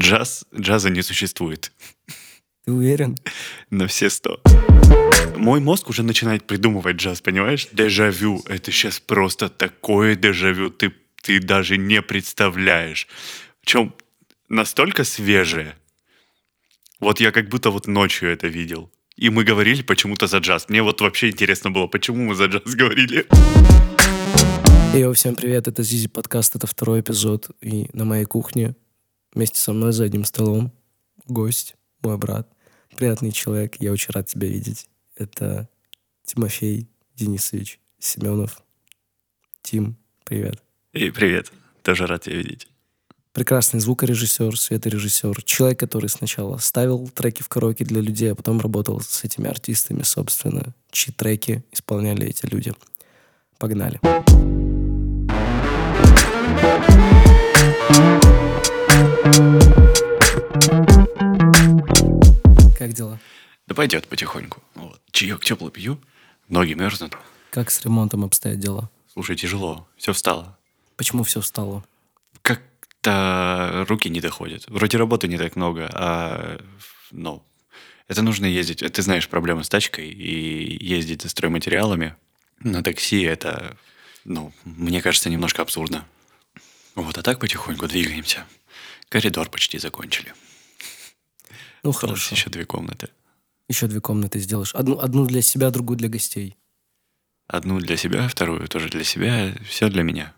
Джаз, джаза не существует. Ты уверен? На все сто. Мой мозг уже начинает придумывать джаз, понимаешь? Дежавю. Это сейчас просто такое дежавю. Ты, ты даже не представляешь. Причем настолько свежее. Вот я как будто вот ночью это видел. И мы говорили почему-то за джаз. Мне вот вообще интересно было, почему мы за джаз говорили. Йоу, всем привет, это Зизи подкаст, это второй эпизод. И на моей кухне вместе со мной за одним столом гость, мой брат, приятный человек, я очень рад тебя видеть. Это Тимофей Денисович Семенов. Тим, привет. И привет, тоже рад тебя видеть. Прекрасный звукорежиссер, светорежиссер, человек, который сначала ставил треки в караоке для людей, а потом работал с этими артистами, собственно, чьи треки исполняли эти люди. Погнали. Как дела? Да пойдет потихоньку. Вот. Чаек теплый пью, ноги мерзнут. Как с ремонтом обстоят дела? Слушай, тяжело, все встало. Почему все встало? Как-то руки не доходят. Вроде работы не так много, а ну, это нужно ездить. Ты знаешь проблемы с тачкой и ездить за стройматериалами на такси это, ну, мне кажется, немножко абсурдно. Вот, а так потихоньку двигаемся. Коридор почти закончили. Ну, Осталось хорошо. еще две комнаты. Еще две комнаты сделаешь. Одну, одну для себя, другую для гостей. Одну для себя, вторую тоже для себя. Все для меня.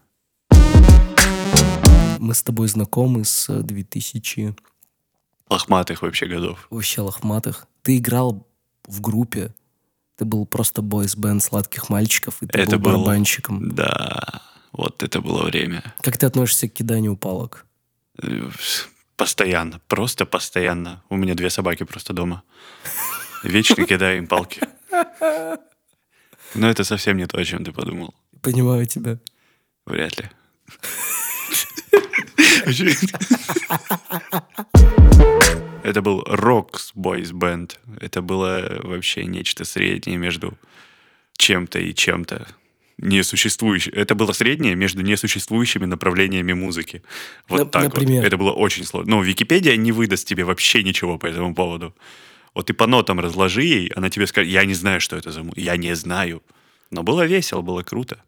Мы с тобой знакомы с э, 2000 Лохматых вообще годов. вообще лохматых. Ты играл в группе. Ты был просто бойс-бенд сладких мальчиков, и ты Это был был- барабанщиком. Да, вот это было время. Как ты относишься к киданию палок? Э, Постоянно, просто постоянно. У меня две собаки просто дома. Вечно кидаю им палки. Но это совсем не то, о чем ты подумал. Понимаю тебя. Вряд ли. Это был Rocks Boys Band. Это было вообще нечто среднее между чем-то и чем-то несуществующим. Это было среднее между несуществующими направлениями музыки. Вот На- так например? вот. Это было очень сложно. Но Википедия не выдаст тебе вообще ничего по этому поводу. Вот ты по нотам разложи ей, она тебе скажет, я не знаю, что это за музыка. Я не знаю. Но было весело, было круто.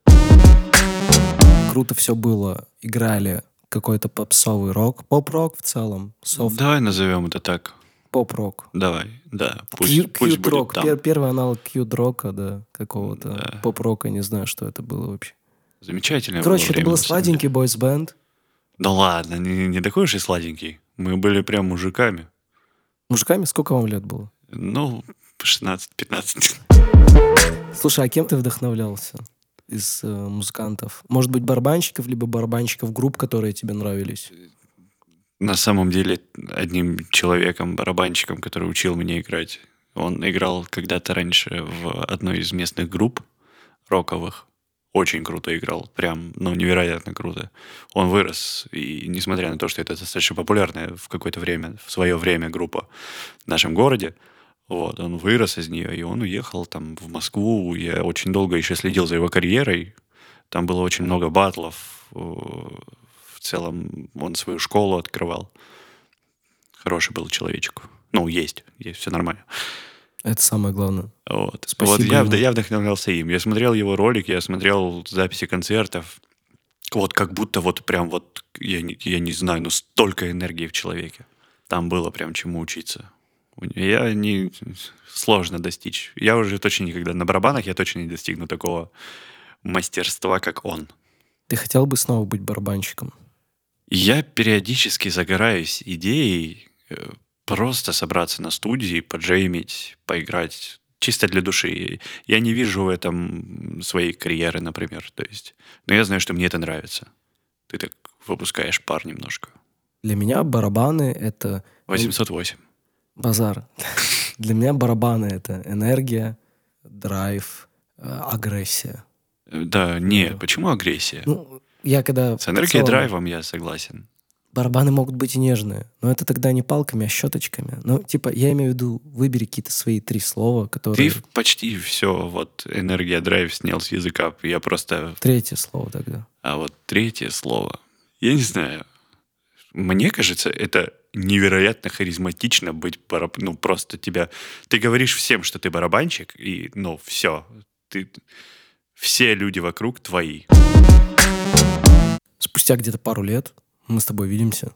Круто все было. Играли какой-то попсовый рок. Поп-рок в целом. Софт Давай назовем это так. Поп-рок. Давай, да. Пусть, Кью- пусть будет там. Пер- первый аналог кьют-рока, да, какого-то Да. поп-рока. Не знаю, что это было вообще. Замечательное Короче, было это время, был на самом сладенький бойс-бенд. Да ладно, не, не такой уж и сладенький. Мы были прям мужиками. Мужиками сколько вам лет было? Ну, 16-15. Слушай, а кем ты вдохновлялся из э, музыкантов? Может быть, барабанщиков, либо барабанщиков групп, которые тебе нравились? На самом деле, одним человеком, барабанщиком, который учил меня играть, он играл когда-то раньше в одной из местных групп роковых. Очень круто играл, прям, ну, невероятно круто. Он вырос, и несмотря на то, что это достаточно популярная в какое-то время, в свое время группа в нашем городе, вот, он вырос из нее, и он уехал там в Москву. Я очень долго еще следил за его карьерой. Там было очень много батлов. В целом он свою школу открывал. Хороший был человечек. Ну, есть, есть, все нормально. Это самое главное. Вот. Спасибо вот я, ему. я вдохновлялся им. Я смотрел его ролик, я смотрел записи концертов. Вот как будто вот прям вот, я не, я не знаю, ну столько энергии в человеке. Там было прям чему учиться. Я не... Сложно достичь. Я уже точно никогда... На барабанах я точно не достигну такого мастерства, как он. Ты хотел бы снова быть барабанщиком? Я периодически загораюсь идеей э, просто собраться на студии, поджеймить, поиграть чисто для души. Я не вижу в этом своей карьеры, например. То есть, но я знаю, что мне это нравится. Ты так выпускаешь пар немножко. Для меня барабаны — это 808. базар. Для меня барабаны — это энергия, драйв, э, агрессия. Э, Да, не, почему агрессия? Ну, я когда... С энергией и драйвом я согласен. Барабаны могут быть и нежные, но это тогда не палками, а щеточками. Ну, типа, я имею в виду, выбери какие-то свои три слова, которые... Ты почти все, вот энергия, драйв снял с языка. Я просто Третье слово тогда. А вот третье слово. Я не знаю. Мне кажется, это невероятно харизматично быть бараб... ну просто тебя ты говоришь всем, что ты барабанщик и ну все, ты все люди вокруг твои. Спустя где-то пару лет мы с тобой видимся.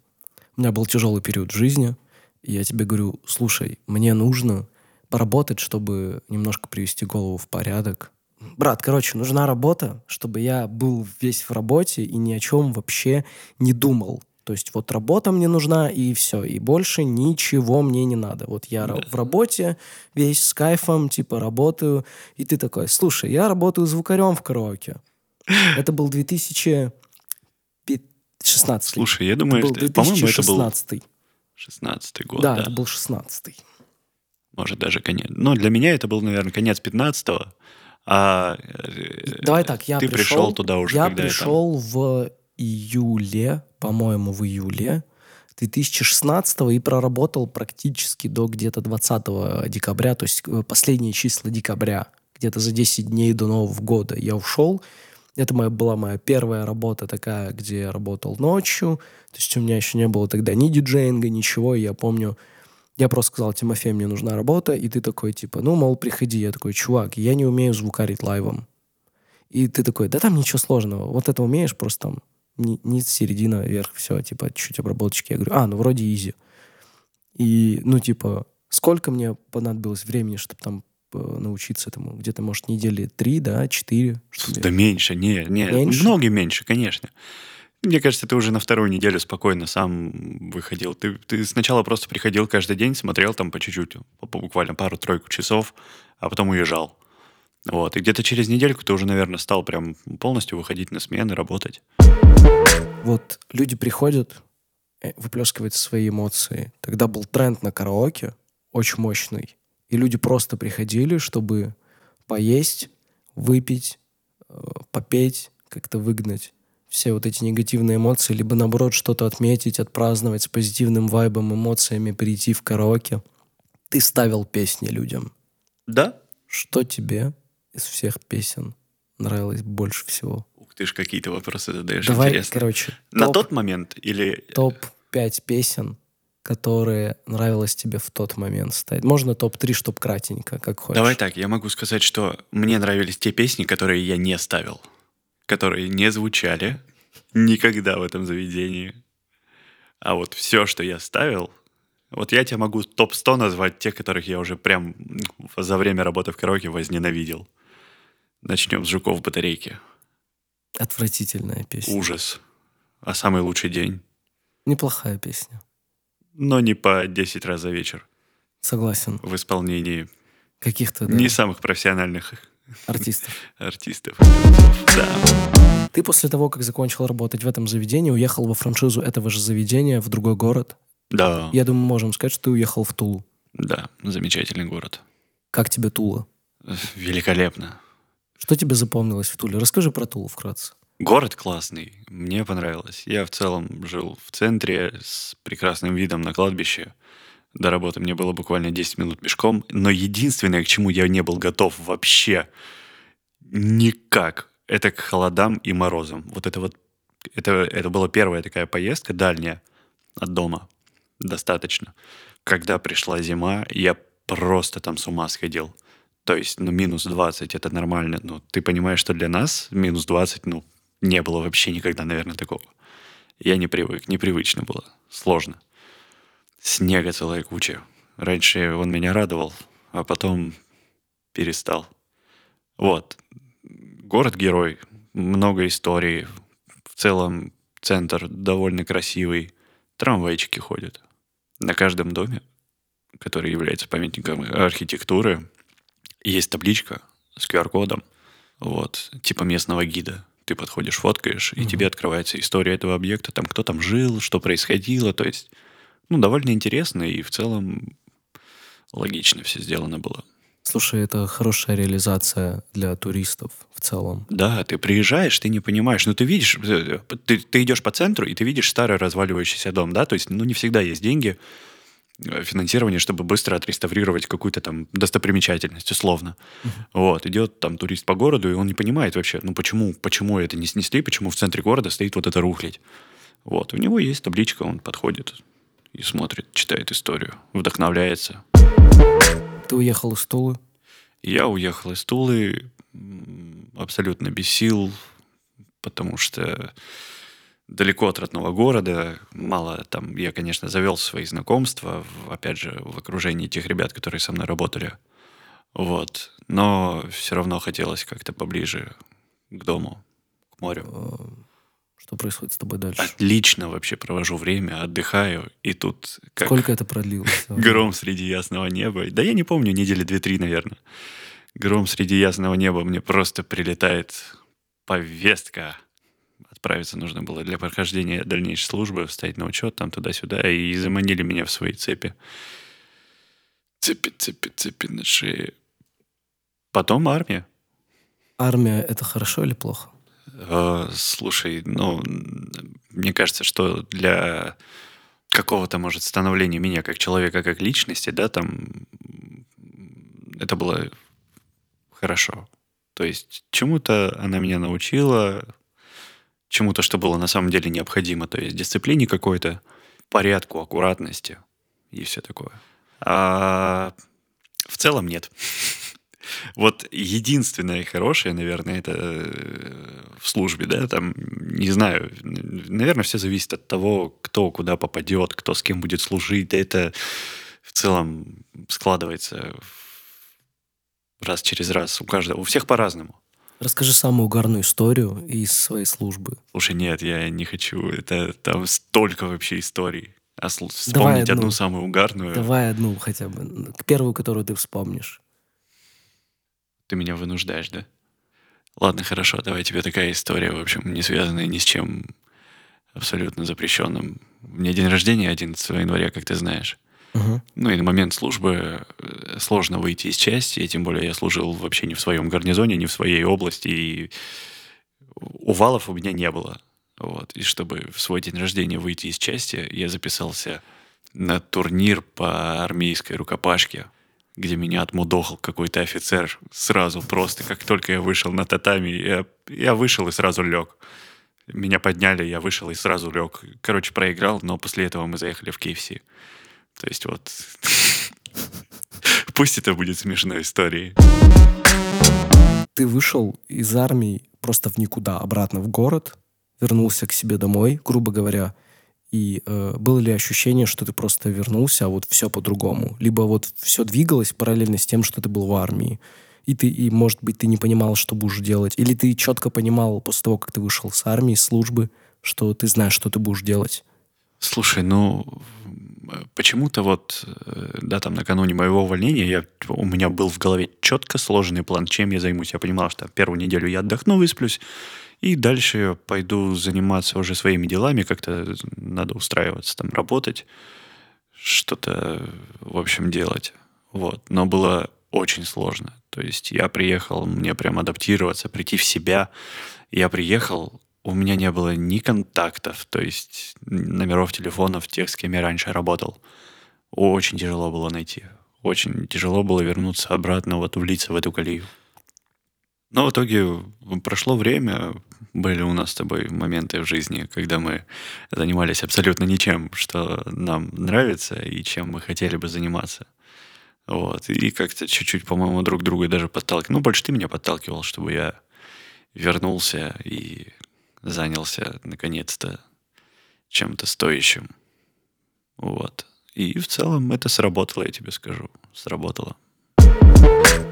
У меня был тяжелый период жизни, и я тебе говорю, слушай, мне нужно поработать, чтобы немножко привести голову в порядок. Брат, короче, нужна работа, чтобы я был весь в работе и ни о чем вообще не думал. То есть вот работа мне нужна, и все. И больше ничего мне не надо. Вот я да. в работе весь с кайфом, типа, работаю. И ты такой, слушай, я работаю звукарем в караоке. Это был 2016. Слушай, я думаю, это был 2016. 16 год, да, да. это был 16 Может, даже конец. Ну, для меня это был, наверное, конец 15-го. А э, Давай так, я ты пришел, пришел туда уже, я пришел в июле, по-моему, в июле 2016 и проработал практически до где-то 20 декабря, то есть э, последние числа декабря, где-то за 10 дней до Нового года я ушел. Это моя, была моя первая работа такая, где я работал ночью. То есть у меня еще не было тогда ни диджеинга, ничего. И я помню, я просто сказал, Тимофей, мне нужна работа. И ты такой, типа, ну, мол, приходи. Я такой, чувак, я не умею звукарить лайвом. И ты такой, да там ничего сложного. Вот это умеешь, просто там низ, середина, вверх, все, типа, чуть-чуть обработочки. Я говорю, а, ну, вроде изи. И, ну, типа, сколько мне понадобилось времени, чтобы там э, научиться этому? Где-то, может, недели три, да, четыре? Да меньше, не, не, Меньше? много меньше, конечно. Мне кажется, ты уже на вторую неделю спокойно сам выходил. Ты, ты сначала просто приходил каждый день, смотрел там по чуть-чуть, буквально пару-тройку часов, а потом уезжал. Вот. И где-то через недельку ты уже, наверное, стал прям полностью выходить на смены, работать. Вот люди приходят, э, выплескивают свои эмоции. Тогда был тренд на караоке, очень мощный. И люди просто приходили, чтобы поесть, выпить, э, попеть, как-то выгнать все вот эти негативные эмоции, либо наоборот что-то отметить, отпраздновать с позитивным вайбом, эмоциями, прийти в караоке. Ты ставил песни людям. Да? Что тебе из всех песен нравилось больше всего? Ты ж, какие-то вопросы задаешь Давай, интересно. короче, На топ- тот момент или... топ-5 песен, которые нравилось тебе в тот момент ставить. Можно топ-3, чтоб кратенько, как хочешь. Давай так, я могу сказать, что мне нравились те песни, которые я не ставил, которые не звучали никогда в этом заведении. А вот все, что я ставил, вот я тебе могу топ-100 назвать, тех, которых я уже прям за время работы в караоке возненавидел. Начнем с «Жуков батарейки». Отвратительная песня. Ужас. А самый лучший день. Неплохая песня. Но не по 10 раз за вечер. Согласен. В исполнении Каких-то да, не самых профессиональных артистов. артистов. Да. Ты после того, как закончил работать в этом заведении, уехал во франшизу этого же заведения в другой город. Да. Я думаю, можем сказать, что ты уехал в Тулу. Да, замечательный город. Как тебе Тула? Великолепно. Что тебе запомнилось в Туле? Расскажи про Тулу вкратце. Город классный, мне понравилось. Я в целом жил в центре с прекрасным видом на кладбище. До работы мне было буквально 10 минут пешком. Но единственное, к чему я не был готов вообще никак, это к холодам и морозам. Вот это вот, это, это была первая такая поездка дальняя от дома, достаточно. Когда пришла зима, я просто там с ума сходил. То есть, ну, минус 20 это нормально. Ну, ты понимаешь, что для нас минус 20, ну, не было вообще никогда, наверное, такого. Я не привык, непривычно было, сложно. Снега целая куча. Раньше он меня радовал, а потом перестал. Вот. Город-герой, много историй. В целом центр довольно красивый. Трамвайчики ходят. На каждом доме, который является памятником архитектуры, есть табличка с QR-кодом, вот, типа местного гида. Ты подходишь, фоткаешь, и Мгм. тебе открывается история этого объекта, там кто там жил, что происходило, то есть, ну, довольно интересно и в целом логично все сделано было. Слушай, это хорошая реализация для туристов в целом. Да, ты приезжаешь, ты не понимаешь, ну ты видишь, э, ты, ты идешь по центру, и ты видишь старый разваливающийся дом, да, то есть, ну не всегда есть деньги, э, финансирование, чтобы быстро отреставрировать какую-то там достопримечательность, условно. Вот, идет там турист по городу, и он не понимает вообще, ну почему, почему это не снесли, почему в центре города стоит вот эта рухлядь. Вот, у него есть табличка, он подходит и смотрит, читает историю, вдохновляется. Ты уехал из Тулы? Я уехал из Тулы абсолютно без сил, потому что далеко от родного города, мало там, я, конечно, завел свои знакомства, опять же, в окружении тех ребят, которые со мной работали, вот, но все равно хотелось как-то поближе к дому, к морю. Э, что происходит с тобой дальше? Отлично вообще провожу время, отдыхаю, и тут... Как Сколько это продлилось? Гром среди ясного неба. Да я не помню, недели две-три, наверное. Гром среди ясного неба мне просто прилетает повестка отправиться нужно было для прохождения дальнейшей службы, встать на учет там туда-сюда, и заманили меня в свои цепи. Цепи, цепи, цепи на шее. Потом армия. Армия — это хорошо или плохо? Э, слушай, ну, мне кажется, что для какого-то, может, становления меня как человека, как личности, да, там это было хорошо. То есть чему-то она меня научила, чему-то, что было на самом деле необходимо. То есть дисциплине какой-то, порядку, аккуратности и все такое. А в целом нет. Вот единственное хорошее, наверное, это э, в службе, да, там, не знаю, наверное, все зависит от того, кто куда попадет, кто с кем будет служить, да это в целом складывается раз через раз у каждого, у всех по-разному. Расскажи самую угарную историю из своей службы. Слушай, нет, я не хочу. Это там столько вообще историй. А вспомнить Давай одну. одну самую угарную. Давай одну хотя бы. Первую, которую ты вспомнишь. Ты меня вынуждаешь, да? Ладно, хорошо, давай тебе такая история, в общем, не связанная ни с чем абсолютно запрещенным. У меня день рождения 11 января, как ты знаешь. Ну и на момент службы э, сложно выйти из части, тем более я служил вообще не в своем гарнизоне, не в своей области, и увалов у меня не было. Вот. И чтобы в свой день рождения выйти из части, я записался на турнир по армейской рукопашке, где меня отмудохал какой-то офицер сразу просто, как только я вышел на татами, я, я вышел и сразу лег. Меня подняли, я вышел и сразу лег. Короче, проиграл, но после этого мы заехали в KFC. То есть вот... Пусть это будет смешной историей. Ты вышел из армии просто в никуда, обратно в город, вернулся к себе домой, грубо говоря, и э, было ли ощущение, что ты просто вернулся, а вот все по-другому? Либо вот все двигалось параллельно с тем, что ты был в армии, и ты, и, может быть, ты не понимал, что будешь делать, или ты четко понимал после того, как ты вышел с армии, службы, что ты знаешь, что ты будешь делать? Слушай, ну, почему-то вот, э, да, там накануне моего увольнения я, у меня был в голове четко сложенный план, чем я займусь. Я понимал, что первую неделю я отдохну, высплюсь, и дальше пойду заниматься уже своими делами, как-то надо устраиваться, там, работать, что-то, в общем, делать. Вот. Но было очень сложно. То есть я приехал, мне прям адаптироваться, прийти в себя. Я приехал, у меня не было ни контактов, то есть номеров телефонов тех, с кем я раньше работал. Очень тяжело было найти. Очень тяжело было вернуться обратно, вот влиться в эту колею. Но в итоге прошло время, были у нас с тобой моменты в жизни, когда мы занимались абсолютно ничем, что нам нравится и чем мы хотели бы заниматься. Вот. И как-то чуть-чуть, по-моему, друг друга даже подталкивали. Ну, больше ты меня подталкивал, чтобы я вернулся и занялся наконец-то чем-то стоящим. Вот. И в целом это сработало, я тебе скажу. Сработало.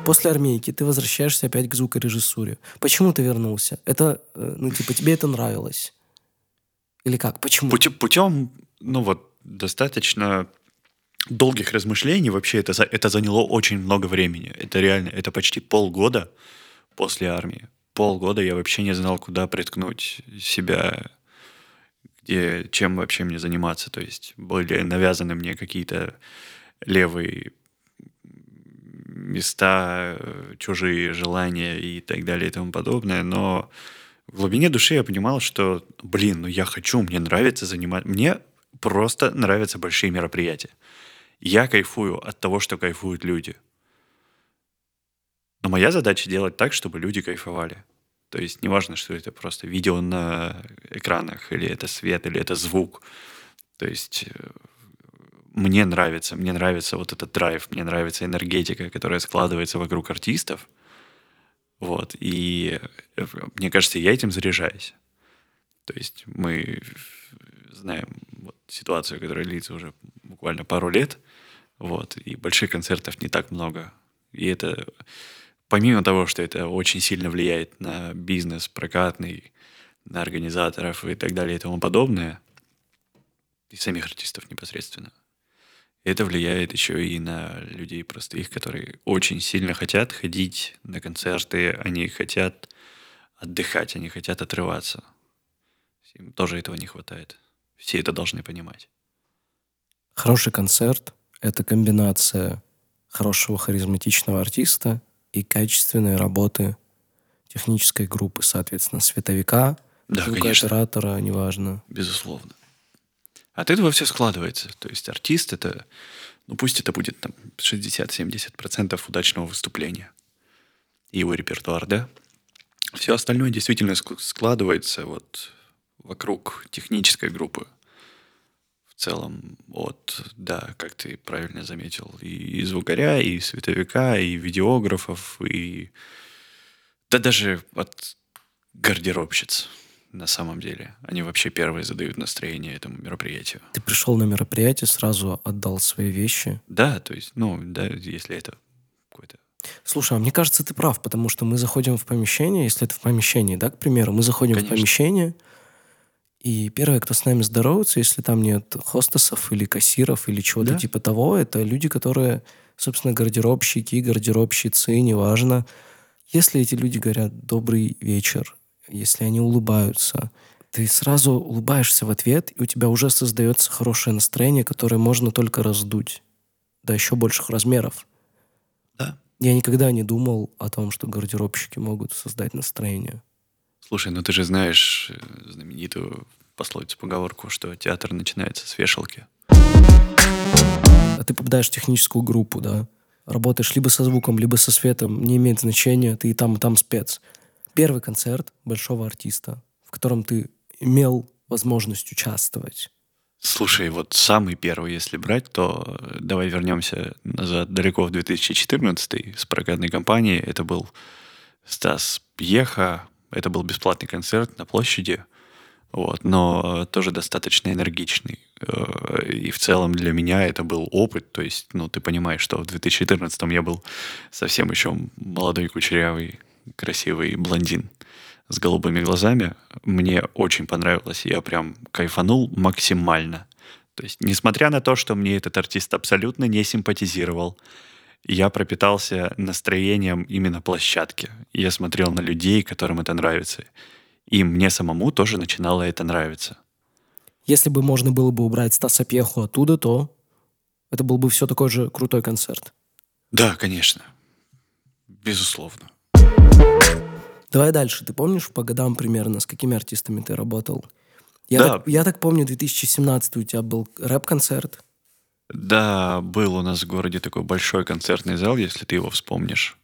После армейки ты возвращаешься опять к звукорежиссуре. Почему ты вернулся? Это, э, ну, типа, тебе это нравилось? Или как? Почему? Путем, путем ну вот, достаточно долгих размышлений вообще это, это заняло очень много времени. Это реально, это почти полгода после армии полгода я вообще не знал, куда приткнуть себя, где, чем вообще мне заниматься. То есть были навязаны мне какие-то левые места, чужие желания и так далее и тому подобное. Но в глубине души я понимал, что, блин, ну я хочу, мне нравится заниматься. Мне просто нравятся большие мероприятия. Я кайфую от того, что кайфуют люди – но моя задача делать так, чтобы люди кайфовали. То есть неважно, что это просто видео на экранах, или это свет, или это звук. То есть э, мне нравится, мне нравится вот этот драйв, мне нравится энергетика, которая складывается вокруг артистов. Вот. И э, мне кажется, я этим заряжаюсь. То есть мы знаем вот ситуацию, которая длится уже буквально пару лет, вот, и больших концертов не так много. И это, помимо того, что это очень сильно влияет на бизнес прокатный, на организаторов и так далее и тому подобное, и самих артистов непосредственно, это влияет еще и на людей простых, которые очень сильно хотят ходить на концерты, они хотят отдыхать, они хотят отрываться. Им тоже этого не хватает. Все это должны понимать. Хороший концерт — это комбинация хорошего харизматичного артиста и качественной работы технической группы, соответственно, световика, да, конечно. оператора, неважно. Безусловно. От этого все складывается. То есть артист это, ну пусть это будет там 60-70% удачного выступления. И его репертуар, да? Все остальное действительно складывается вот вокруг технической группы. В целом, от, да, как ты правильно заметил, и звукаря, и световика, и видеографов, и да даже от гардеробщиц на самом деле. Они вообще первые задают настроение этому мероприятию. Ты пришел на мероприятие, сразу отдал свои вещи? Да, то есть, ну, да, если это какой-то... Слушай, а мне кажется, ты прав, потому что мы заходим в помещение, если это в помещении, да, к примеру, мы заходим Конечно. в помещение, и первое, кто с нами здоровается, если там нет хостесов или кассиров или чего-то да? типа того, это люди, которые, собственно, гардеробщики, гардеробщицы, неважно. Если эти люди говорят «добрый вечер», если они улыбаются, ты сразу улыбаешься в ответ, и у тебя уже создается хорошее настроение, которое можно только раздуть до еще больших размеров. Да. Я никогда не думал о том, что гардеробщики могут создать настроение. Слушай, ну ты же знаешь э, знаменитую пословицу, поговорку, что театр начинается с вешалки. А ты попадаешь в техническую группу, да? Работаешь либо со звуком, либо со светом, не имеет значения, ты и там, и там спец первый концерт большого артиста, в котором ты имел возможность участвовать? Слушай, вот самый первый, если брать, то давай вернемся назад далеко в 2014 с прокатной компанией. Это был Стас Пьеха, это был бесплатный концерт на площади, вот, но тоже достаточно энергичный. Э, и в целом для меня это был опыт, то есть, ну, ты понимаешь, что в 2014 я был совсем еще молодой, кучерявый красивый блондин с голубыми глазами. Мне очень понравилось. Я прям кайфанул максимально. То есть, несмотря на то, что мне этот артист абсолютно не симпатизировал, я пропитался настроением именно площадки. Я смотрел на людей, которым это нравится. И мне самому тоже начинало это нравиться. Если бы можно было бы убрать Стаса Пьеху оттуда, то это был бы все такой же крутой концерт. Да, конечно. Безусловно. Давай дальше. Ты помнишь по годам примерно, с какими артистами ты работал? Я, да. так, я так помню, 2017 у тебя был рэп-концерт. Да, был у нас в городе такой большой концертный зал, если ты его вспомнишь.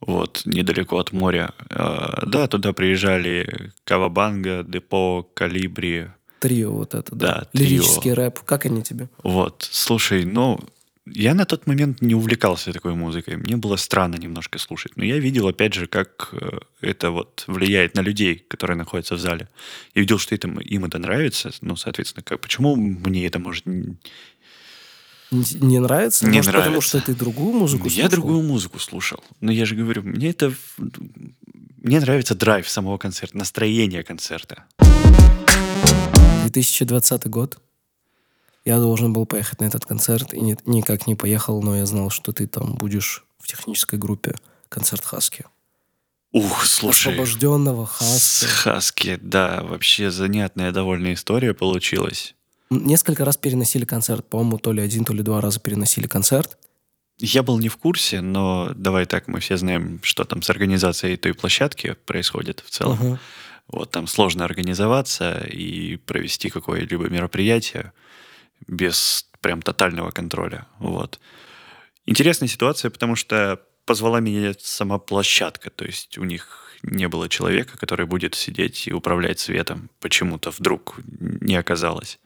Вот, недалеко от моря. А, да, туда приезжали Кавабанга, Депо, Калибри. Трио вот это, да. Да, трио. Лирический рэп. Как они тебе? Вот, слушай, ну, я на тот момент не увлекался такой музыкой. Мне было странно немножко слушать. Но я видел, опять же, как э, это вот влияет на людей, которые находятся в зале. Я видел, что это, им это нравится. Ну, соответственно, как, почему мне это может... Не нравится? Не Может, нравится. потому что ты другую музыку я слушал? Я другую музыку слушал. Но я же говорю, мне это... Мне нравится драйв самого концерта, настроение концерта. 2020 год. Я должен был поехать на этот концерт и ни, никак не поехал, но я знал, что ты там будешь в технической группе концерт Хаски. Ух, слушай. Освобожденного Хаски. Хаски, да, вообще занятная довольно история получилась. Несколько раз переносили концерт, по-моему, то ли один, то ли два раза переносили концерт. Я был не в курсе, но давай так, мы все знаем, что там с организацией той площадки происходит в целом. Uh-huh. Вот там сложно организоваться и провести какое-либо мероприятие без прям тотального контроля. Вот. Интересная ситуация, потому что позвала меня сама площадка, то есть у них не было человека, который будет сидеть и управлять светом. Почему-то вдруг не оказалось.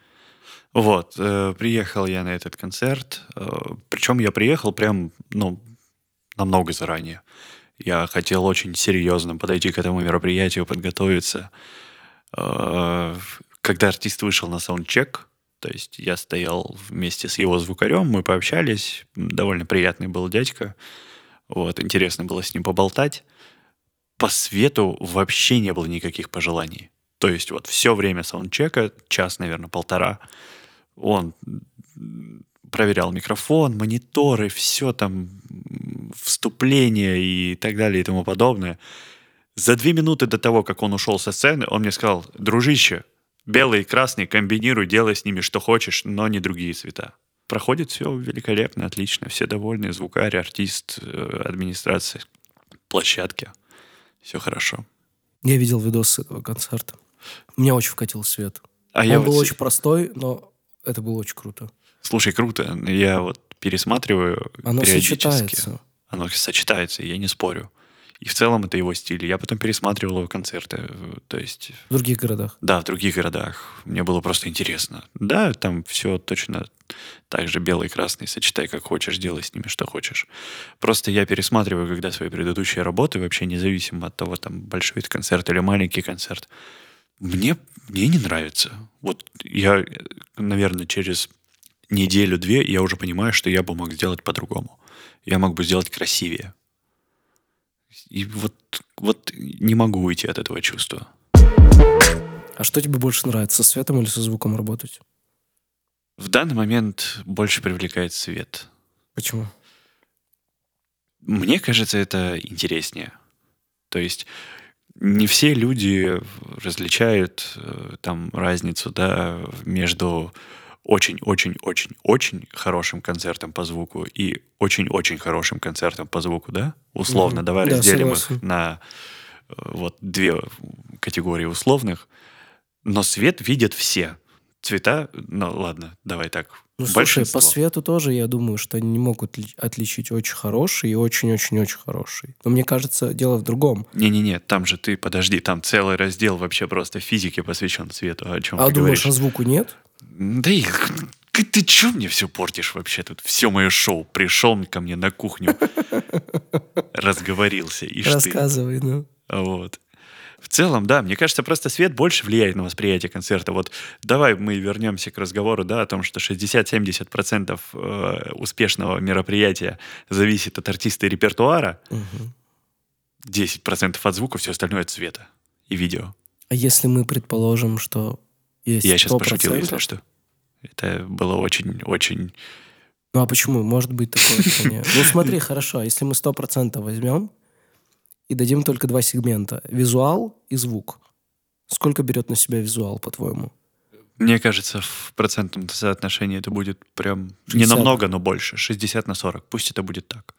Вот, э, приехал я на этот концерт. Э, причем я приехал прям, ну, намного заранее. Я хотел очень серьезно подойти к этому мероприятию, подготовиться. Э, когда артист вышел на саундчек, то есть я стоял вместе с его звукарем, мы пообщались, довольно приятный был дядька, вот, интересно было с ним поболтать. По свету вообще не было никаких пожеланий. То есть вот все время саундчека, час, наверное, полтора, он проверял микрофон, мониторы, все там, вступление и так далее и тому подобное. За две минуты до того, как он ушел со сцены, он мне сказал, дружище, белый и красный комбинируй, делай с ними что хочешь, но не другие цвета. Проходит все великолепно, отлично, все довольны, звукарь, артист, э, администрация, площадки. Все хорошо. Я видел видос этого концерта. Меня очень вкатил свет. А Он я был вот очень простой, но это было очень круто. Слушай, круто. Я вот пересматриваю Оно периодически. сочетается. Оно сочетается, я не спорю. И в целом это его стиль. Я потом пересматривал его концерты. То есть, В других городах. да, в других городах. Мне было просто интересно. Да, там все точно так же белый и красный. Сочетай как хочешь, делай с ними что хочешь. Просто я пересматриваю, когда свои предыдущие работы, вообще независимо от того, там большой это концерт или маленький концерт. Мне, мне не нравится. Вот я, наверное, через неделю-две я уже понимаю, что я бы мог сделать по-другому. Я мог бы сделать красивее. И вот, вот не могу уйти от этого чувства. А что тебе больше нравится, со светом или со звуком работать? В данный момент больше привлекает свет. Почему? Мне кажется, это интереснее. То есть не все люди различают э, там разницу да, между очень-очень-очень-очень хорошим концертом по звуку и очень-очень хорошим концертом по звуку, да? Условно, Мгм. давай Да, разделим согласен. их на э, вот две категории условных. Но свет видят все. Цвета, ну ладно, давай так. Ну, слушай, по свету тоже, я думаю, что они не могут ли- отличить очень хороший и очень-очень-очень хороший. Но мне кажется, дело в другом. Не-не-не, там же ты, подожди, там целый раздел вообще просто физике посвящен цвету. О чем а ты думаешь, говоришь? а звуку нет? Да и ты, ты чё мне все портишь вообще тут? Все мое шоу. Пришел ко мне на кухню, разговорился. Рассказывай, ну. Вот. В целом, да, мне кажется, просто свет больше влияет на восприятие концерта. Вот давай мы вернемся к разговору, да, о том, что 60-70% э, успешного мероприятия зависит от артиста и репертуара, Мгм. 10% от звука, все остальное от цвета и видео. А если мы предположим, что есть Я сейчас 100%, пошутил, если что. Это было очень-очень... Ну а почему? Может быть такое. Ну смотри, хорошо, а если мы 100% возьмем и дадим только два сегмента, визуал и звук, сколько берет на себя визуал, по-твоему? Мне кажется, в процентном соотношении это будет прям не 60. намного, но больше. 60 на 40. Пусть это будет так.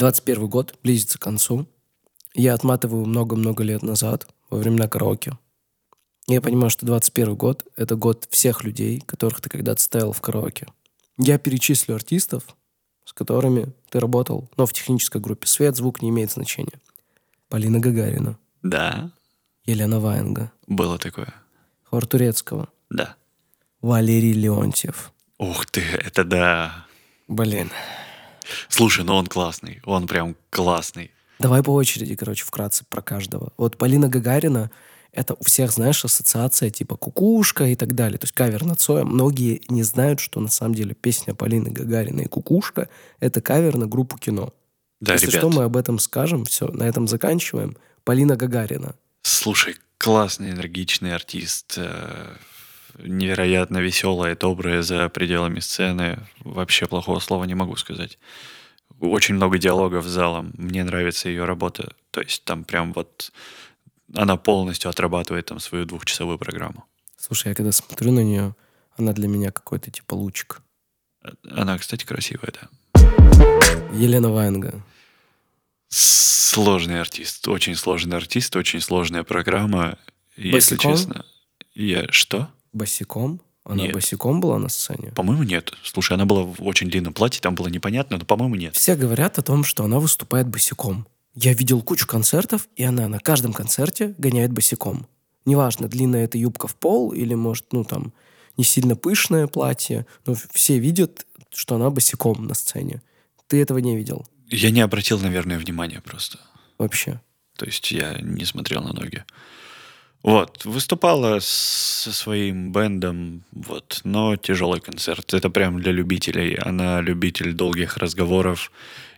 21 год близится к концу. Я отматываю много-много лет назад, во времена караоке. Я понимаю, что 21 год — это год всех людей, которых ты когда-то ставил в караоке. Я перечислю артистов, с которыми ты работал, но в технической группе. Свет, звук не имеет значения. Полина Гагарина, Да, Елена Ваенга, было такое. Хор Турецкого, Да. Валерий Леонтьев. Ух ты, это да. Блин. Слушай, ну он классный. Он прям классный. Давай по очереди, короче, вкратце про каждого. Вот Полина Гагарина — это у всех, знаешь, ассоциация типа «Кукушка» и так далее. То есть кавер на Цоя. Многие не знают, что на самом деле песня Полины Гагариной «Кукушка» — это кавер на группу кино. Да, Если ребят. что, мы об этом скажем. Все, на этом заканчиваем. Полина Гагарина. Слушай, классный, энергичный артист. э, Невероятно веселая, добрая за пределами сцены. Вообще плохого слова не могу сказать. Очень много диалогов с залом. Мне нравится ее работа. То есть там прям вот она полностью отрабатывает там свою двухчасовую программу. Слушай, я когда смотрю на нее, она для меня какой-то типа лучик. Она, кстати, красивая, да. Елена Ваенга. Сложный артист, очень сложный артист, очень сложная программа. И, Если Босиком? честно, я что? Босиком? Она Нет. босиком была на сцене? По-моему, нет. Слушай, она была в очень длинном платье, там было непонятно, но, по-моему, нет. Все говорят о том, что она выступает босиком. Я видел кучу концертов, и она на каждом концерте гоняет босиком. Неважно, длинная это юбка в пол или, может, ну там, не сильно пышное платье, но все видят, что она босиком на сцене. Ты этого не видел Я не обратил, наверное, внимания просто. вообще? То есть я не смотрел на ноги. Вот, выступала со своим бендом, вот, но тяжелый концерт. Это прям для любителей. Она любитель долгих разговоров,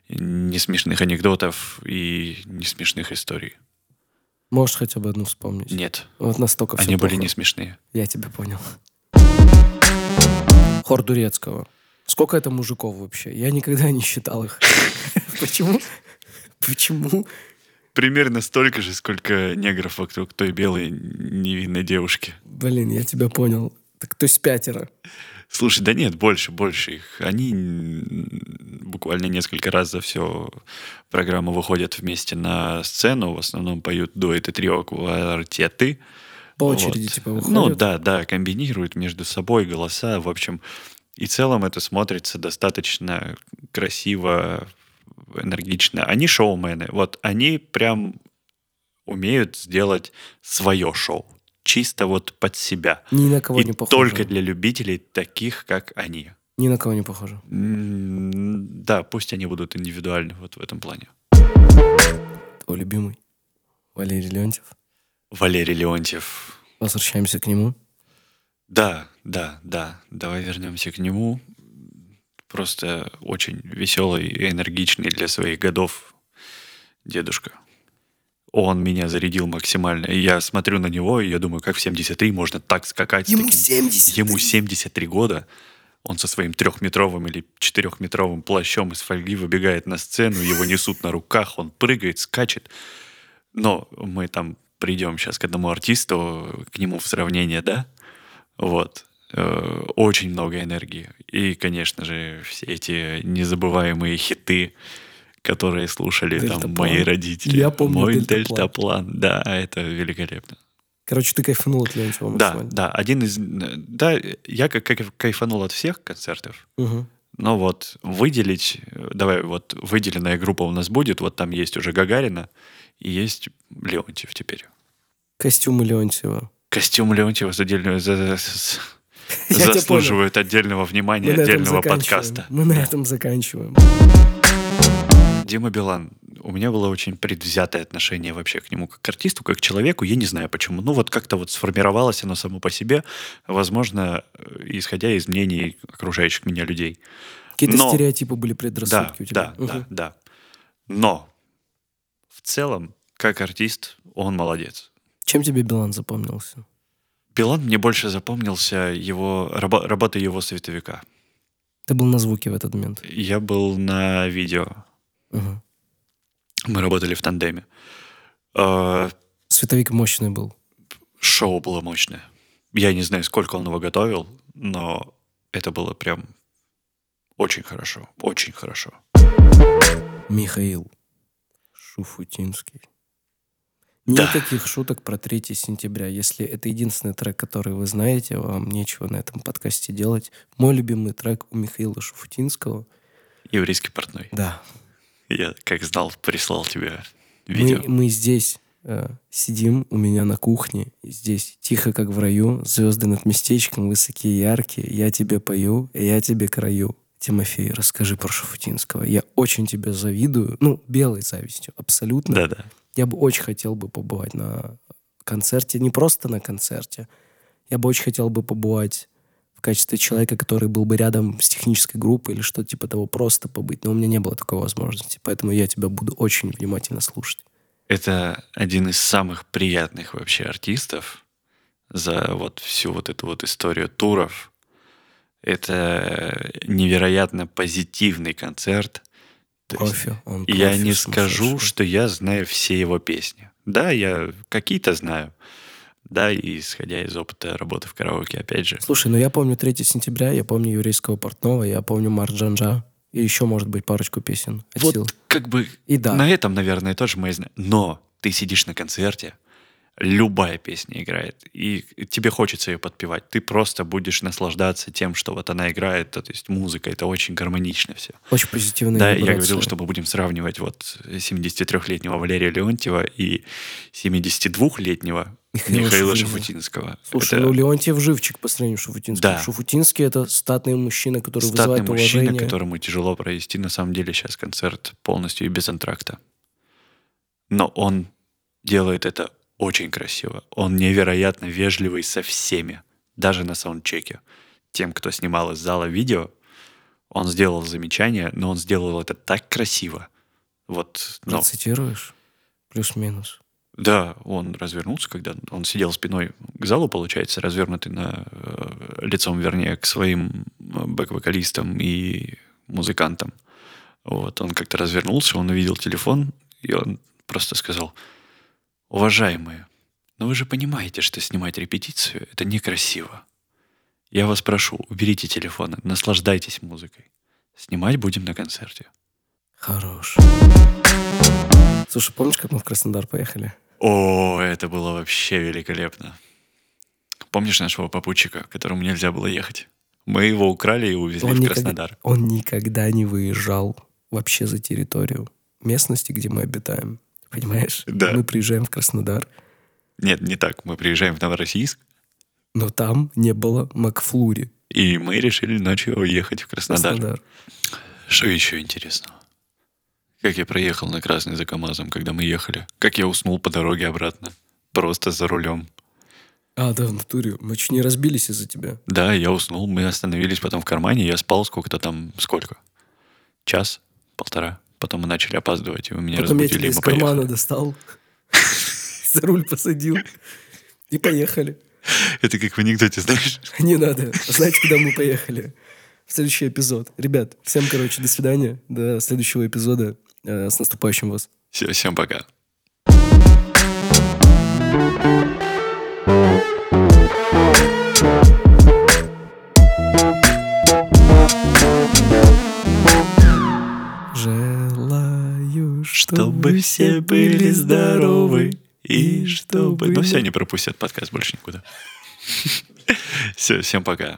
не смешных анекдотов и не смешных историй. Можешь хотя бы одну вспомнить? Нет, Вот настолько они были плохо. не смешные. Я тебя понял. Хор Дурецкого. Сколько это мужиков вообще? Я никогда не считал их. Почему? Почему? Примерно столько же, сколько негров вокруг той белой невинной девушки. Блин, я тебя понял. Так то есть пятеро. Слушай, да нет, больше, больше их. Они буквально несколько раз за всю программу выходят вместе на сцену, в основном поют дуэт и трио квартеты. По очереди, Вот. типа, Ну выходят. да, да, комбинируют между собой голоса. В общем, и в целом это смотрится достаточно красиво, энергично. Они шоумены. Вот они прям умеют сделать свое шоу. Чисто вот под себя. Ни на кого и не похоже. только для любителей таких, как они. Ни на кого не похоже. М, Да, пусть они будут индивидуальны вот в этом плане. Твой любимый Валерий Леонтьев. Валерий Леонтьев. Возвращаемся к нему. Да, да, да. Давай вернемся к нему. Просто очень веселый и энергичный для своих годов дедушка. Он меня зарядил максимально. И я смотрю на него, и я думаю, как в 73 можно так скакать. Ему таким- 70. Ему 73 года. Он со своим трехметровым или четырехметровым плащом из фольги выбегает на сцену, его несут на руках, он прыгает, скачет. Но мы там придем сейчас к одному артисту, к нему в сравнение, да? Вот. Э, Очень много энергии. И, конечно же, все эти незабываемые хиты, которые слушали там «Дельтаплан». мои родители. Я помню Мой «Дельтаплан». дельтаплан. Да, это великолепно. Короче, ты кайфанул от Леонтьева Да, да, один из... Да, я как, как кайфанул от всех концертов, Мгм. но вот выделить... Давай, вот выделенная группа у нас будет, вот там есть уже Гагарина и есть Леонтьев теперь. Костюмы Леонтьева. Костюм Леонтьева за отдельную- за- за- заслуживает отдельного Мы внимания, этом отдельного подкаста. Мы на этом заканчиваем. Дима Билан. У меня было очень предвзятое отношение вообще к нему как к артисту, как к человеку. Я не знаю почему. Ну вот как-то вот сформировалось оно само по себе, возможно, э, исходя из мнений окружающих меня людей. Какие-то Но- стереотипы были Да, предрассудки у тебя. да, да, Мгм. да. Но в целом, как артист, он молодец. Чем тебе Билан запомнился? Билан мне больше запомнился его рабо- работа его световика. Ты был на звуке в этот момент. Я был на видео. Мгм. Мы работали в тандеме. Э, Световик мощный был. Шоу было мощное. Я не знаю, сколько он его готовил, но это было прям очень хорошо. Очень хорошо. Михаил Шуфутинский. Да. Никаких шуток про 3 сентября. Если это единственный трек, который вы знаете, вам нечего на этом подкасте делать. Мой любимый трек у Михаила Шуфутинского. Еврейский портной. Да. Я, как знал, прислал тебе видео. Мы, мы здесь э, сидим у меня на кухне. Здесь тихо, как в раю. Звезды над местечком высокие яркие. Я тебе пою, я тебе краю. Тимофей, расскажи про Шафутинского. Я очень тебе завидую. Ну, белой завистью, абсолютно. Да-да. Я бы очень хотел бы побывать на концерте. Не просто на концерте. Я бы очень хотел бы побывать качестве человека, который был бы рядом с технической группой или что-то типа того, просто побыть. Но у меня не было такой возможности. Поэтому я тебя буду очень внимательно слушать. Это один из самых приятных вообще артистов за вот всю вот эту вот историю туров. Это невероятно позитивный концерт. То есть. Он я профи не скажу, что я знаю все его песни. Да, я какие-то знаю. Да, и исходя из опыта работы в караоке, опять же. Слушай, ну я помню 3 сентября, я помню Еврейского портного, я помню Марджанджа. И еще, может быть, парочку песен. от Вот сил. как бы И да. на этом, наверное, тоже мы знаем. Но ты сидишь на концерте, любая песня играет, и тебе хочется ее подпевать. Ты просто будешь наслаждаться тем, что вот она играет, то есть музыка, это очень гармонично все. Очень позитивная Да, я вибрация. говорил, что мы будем сравнивать вот 73-летнего Валерия Леонтьева и 72-летнего Михаила Михаила. Шафутинского. Слушай, Это ну Леонтьев живчик по сравнению с Шуфутинским. Да. Шуфутинский — это статный мужчина, который статный вызывает мужчина, уважение. которому тяжело провести на самом деле сейчас концерт полностью и без антракта. Но он делает это очень красиво. Он невероятно вежливый со всеми, даже на саундчеке. Тем, кто снимал из зала видео, он сделал замечание, но он сделал это так красиво. Вот, ну, Процитируешь? Плюс-минус. Да, он развернулся, когда он сидел спиной к залу, получается, развернутый на э, лицом, вернее, к своим э, бэк-вокалистам и музыкантам. Вот, он как-то развернулся, он увидел телефон, и он просто сказал, уважаемые, но вы же понимаете, что снимать репетицию — это некрасиво. Я вас прошу, уберите телефоны, наслаждайтесь музыкой. Снимать будем на концерте. Хорош. Слушай, помнишь, как мы в Краснодар поехали? О, это было вообще великолепно. Помнишь нашего попутчика, которому нельзя было ехать? Мы его украли и увезли Он в никогда- Краснодар. Он никогда не выезжал вообще за территорию местности, где мы обитаем. Понимаешь? Да. Мы приезжаем в Краснодар, Нет, не так. Мы приезжаем в Новороссийск, но там не было Макфлури. и мы решили ночью уехать в Краснодар. Краснодар. Что еще интересного? Как я проехал на красный за КамАЗом, когда мы ехали. Как я уснул по дороге обратно. Просто за рулем. А, да, в натуре. Мы чуть не разбились из-за тебя. Да, я уснул, мы остановились потом в кармане, я спал сколько-то там, сколько? Час, полтора. Потом мы начали опаздывать, и вы меня Потом я разбудили, тебя и из поехали. кармана достал. За руль посадил. И поехали. Это как в анекдоте, знаешь? Не надо. Знаете, куда мы поехали? В следующий эпизод. Ребят, всем, короче, до свидания. До следующего эпизода. Э, С наступающим вас. Все, всем пока. Желаю, Чтобы все были здоровы и чтобы... Ну все, не пропустят подкаст больше никуда. Все, всем пока.